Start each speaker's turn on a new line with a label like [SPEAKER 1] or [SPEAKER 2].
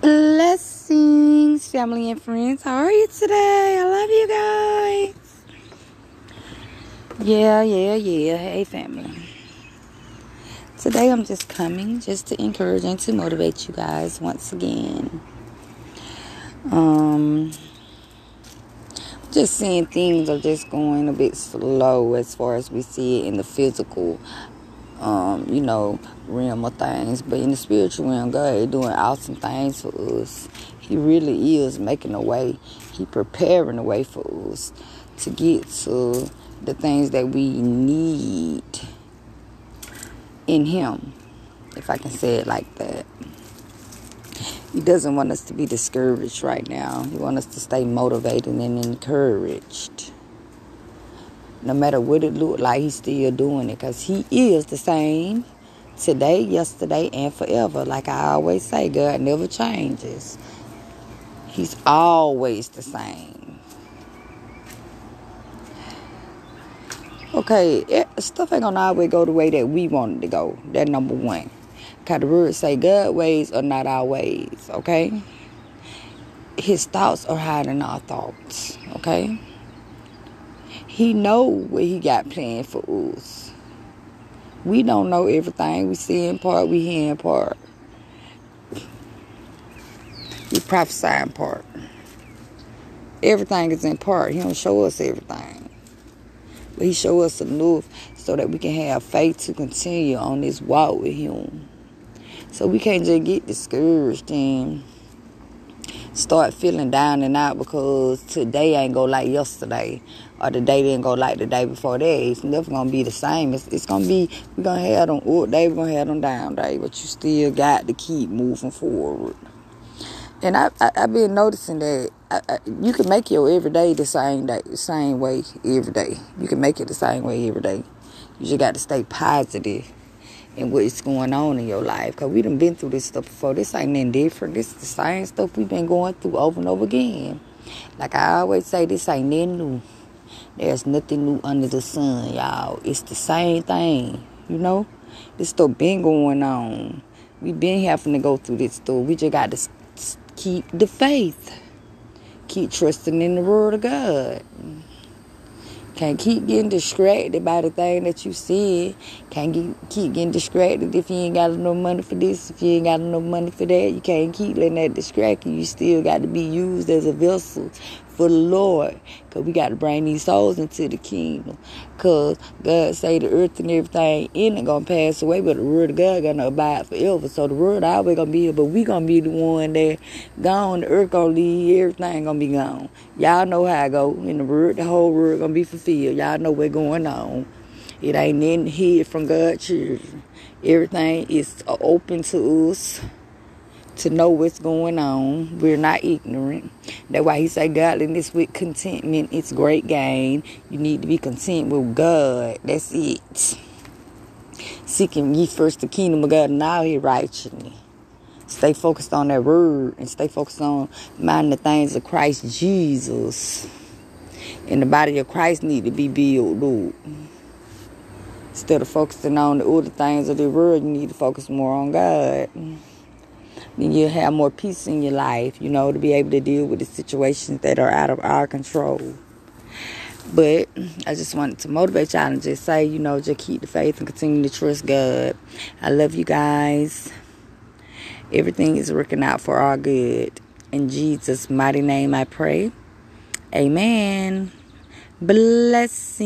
[SPEAKER 1] Blessings, family and friends. How are you today? I love you guys. Yeah, yeah, yeah. Hey, family. Today I'm just coming just to encourage and to motivate you guys once again. Um, just seeing things are just going a bit slow as far as we see it in the physical um, you know, realm of things. But in the spiritual realm, God is doing awesome things for us. He really is making a way. He preparing a way for us to get to the things that we need in Him, if I can say it like that. He doesn't want us to be discouraged right now. He wants us to stay motivated and encouraged no matter what it looked like, he's still doing it because he is the same today, yesterday, and forever. Like I always say, God never changes. He's always the same. Okay, it, stuff ain't gonna always go the way that we want it to go. That number one. Cause the word say God ways are not our ways, okay? His thoughts are higher than our thoughts, okay? He know what he got planned for us. We don't know everything. We see in part, we hear in part. We prophesy in part. Everything is in part. He don't show us everything. But he show us enough so that we can have faith to continue on this walk with him. So we can't just get discouraged and start feeling down and out because today ain't go like yesterday or the day didn't go like the day before that. It's never gonna be the same. It's, it's gonna be we're gonna have them up day, we're gonna have them down day, but you still got to keep moving forward. And I, I have been noticing that I, I, you can make your everyday the same day, the same way every day. You can make it the same way every day. You just got to stay positive and what's going on in your life. Because we done been through this stuff before. This ain't nothing different. This is the same stuff we've been going through over and over again. Like I always say, this ain't nothing new. There's nothing new under the sun, y'all. It's the same thing, you know? This stuff been going on. We been having to go through this stuff. We just got to keep the faith. Keep trusting in the word of God. Can't keep getting distracted by the thing that you see. Can't get, keep getting distracted if you ain't got enough money for this, if you ain't got enough money for that. You can't keep letting that distract you. You still got to be used as a vessel for the Lord. Because we got to bring these souls into the kingdom. Because God say the earth and everything in it going to pass away, but the word of God going to abide forever. So the word always going to be here, but we going to be the one that gone. The earth going to leave, everything going to be gone. Y'all know how I go. In the word, the whole word going to be fulfilled. Y'all know what's going on. It ain't in hid from God's children. Everything is open to us to know what's going on. We're not ignorant. That's why he said godliness with contentment is great gain. You need to be content with God. That's it. Seeking ye first the kingdom of God and all his righteousness. Stay focused on that word and stay focused on minding the things of Christ Jesus. And the body of Christ need to be built up. Instead of focusing on the other things of the world, you need to focus more on God then you'll have more peace in your life, you know, to be able to deal with the situations that are out of our control. But I just wanted to motivate y'all and just say, you know, just keep the faith and continue to trust God. I love you guys. Everything is working out for our good. In Jesus' mighty name I pray. Amen. Blessing.